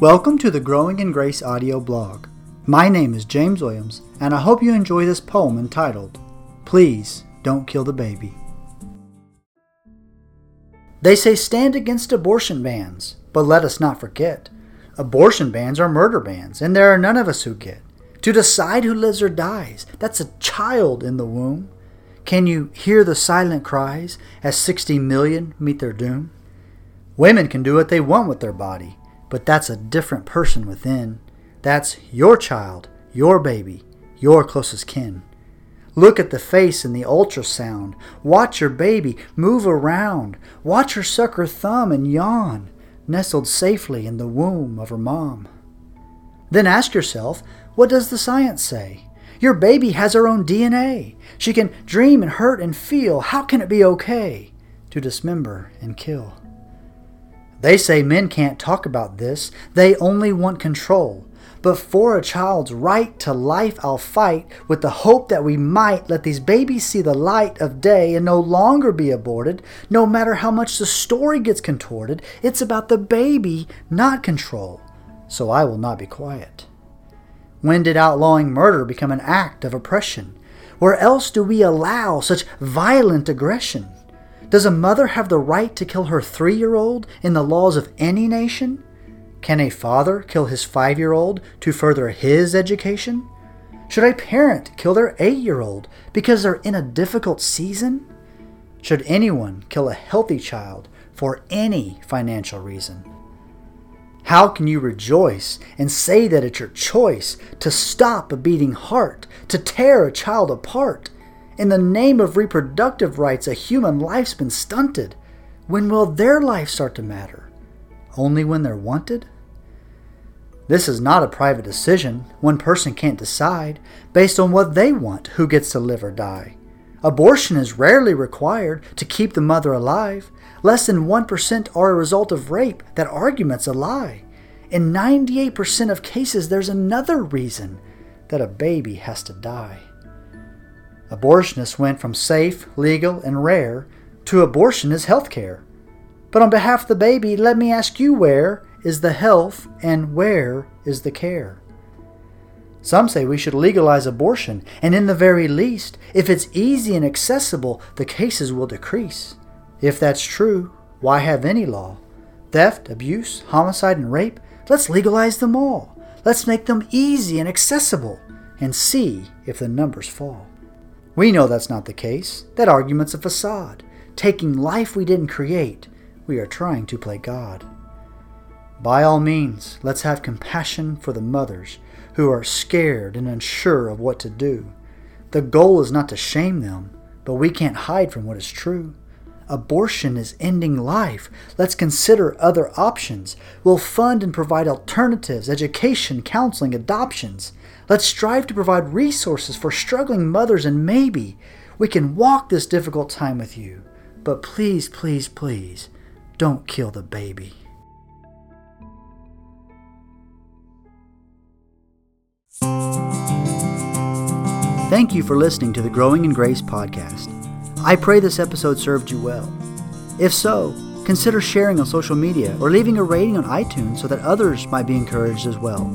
Welcome to the Growing in Grace audio blog. My name is James Williams, and I hope you enjoy this poem entitled, Please Don't Kill the Baby. They say stand against abortion bans, but let us not forget. Abortion bans are murder bans, and there are none of us who get. To decide who lives or dies, that's a child in the womb. Can you hear the silent cries as 60 million meet their doom? Women can do what they want with their body but that's a different person within. That's your child, your baby, your closest kin. Look at the face in the ultrasound. Watch your baby move around. Watch her suck her thumb and yawn, nestled safely in the womb of her mom. Then ask yourself, what does the science say? Your baby has her own DNA. She can dream and hurt and feel. How can it be okay to dismember and kill? They say men can't talk about this, they only want control. But for a child's right to life, I'll fight with the hope that we might let these babies see the light of day and no longer be aborted, no matter how much the story gets contorted. It's about the baby, not control. So I will not be quiet. When did outlawing murder become an act of oppression? Where else do we allow such violent aggression? Does a mother have the right to kill her three year old in the laws of any nation? Can a father kill his five year old to further his education? Should a parent kill their eight year old because they're in a difficult season? Should anyone kill a healthy child for any financial reason? How can you rejoice and say that it's your choice to stop a beating heart, to tear a child apart? In the name of reproductive rights, a human life's been stunted. When will their life start to matter? Only when they're wanted? This is not a private decision. One person can't decide based on what they want who gets to live or die. Abortion is rarely required to keep the mother alive. Less than 1% are a result of rape. That argument's a lie. In 98% of cases, there's another reason that a baby has to die. Abortionists went from safe, legal, and rare to abortion is health care. But on behalf of the baby, let me ask you where is the health and where is the care? Some say we should legalize abortion, and in the very least, if it's easy and accessible, the cases will decrease. If that's true, why have any law? Theft, abuse, homicide, and rape? Let's legalize them all. Let's make them easy and accessible and see if the numbers fall. We know that's not the case. That argument's a facade. Taking life we didn't create, we are trying to play God. By all means, let's have compassion for the mothers who are scared and unsure of what to do. The goal is not to shame them, but we can't hide from what is true. Abortion is ending life. Let's consider other options. We'll fund and provide alternatives, education, counseling, adoptions. Let's strive to provide resources for struggling mothers, and maybe we can walk this difficult time with you. But please, please, please, don't kill the baby. Thank you for listening to the Growing in Grace podcast. I pray this episode served you well. If so, consider sharing on social media or leaving a rating on iTunes so that others might be encouraged as well.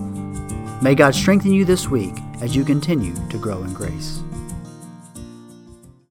May God strengthen you this week as you continue to grow in grace.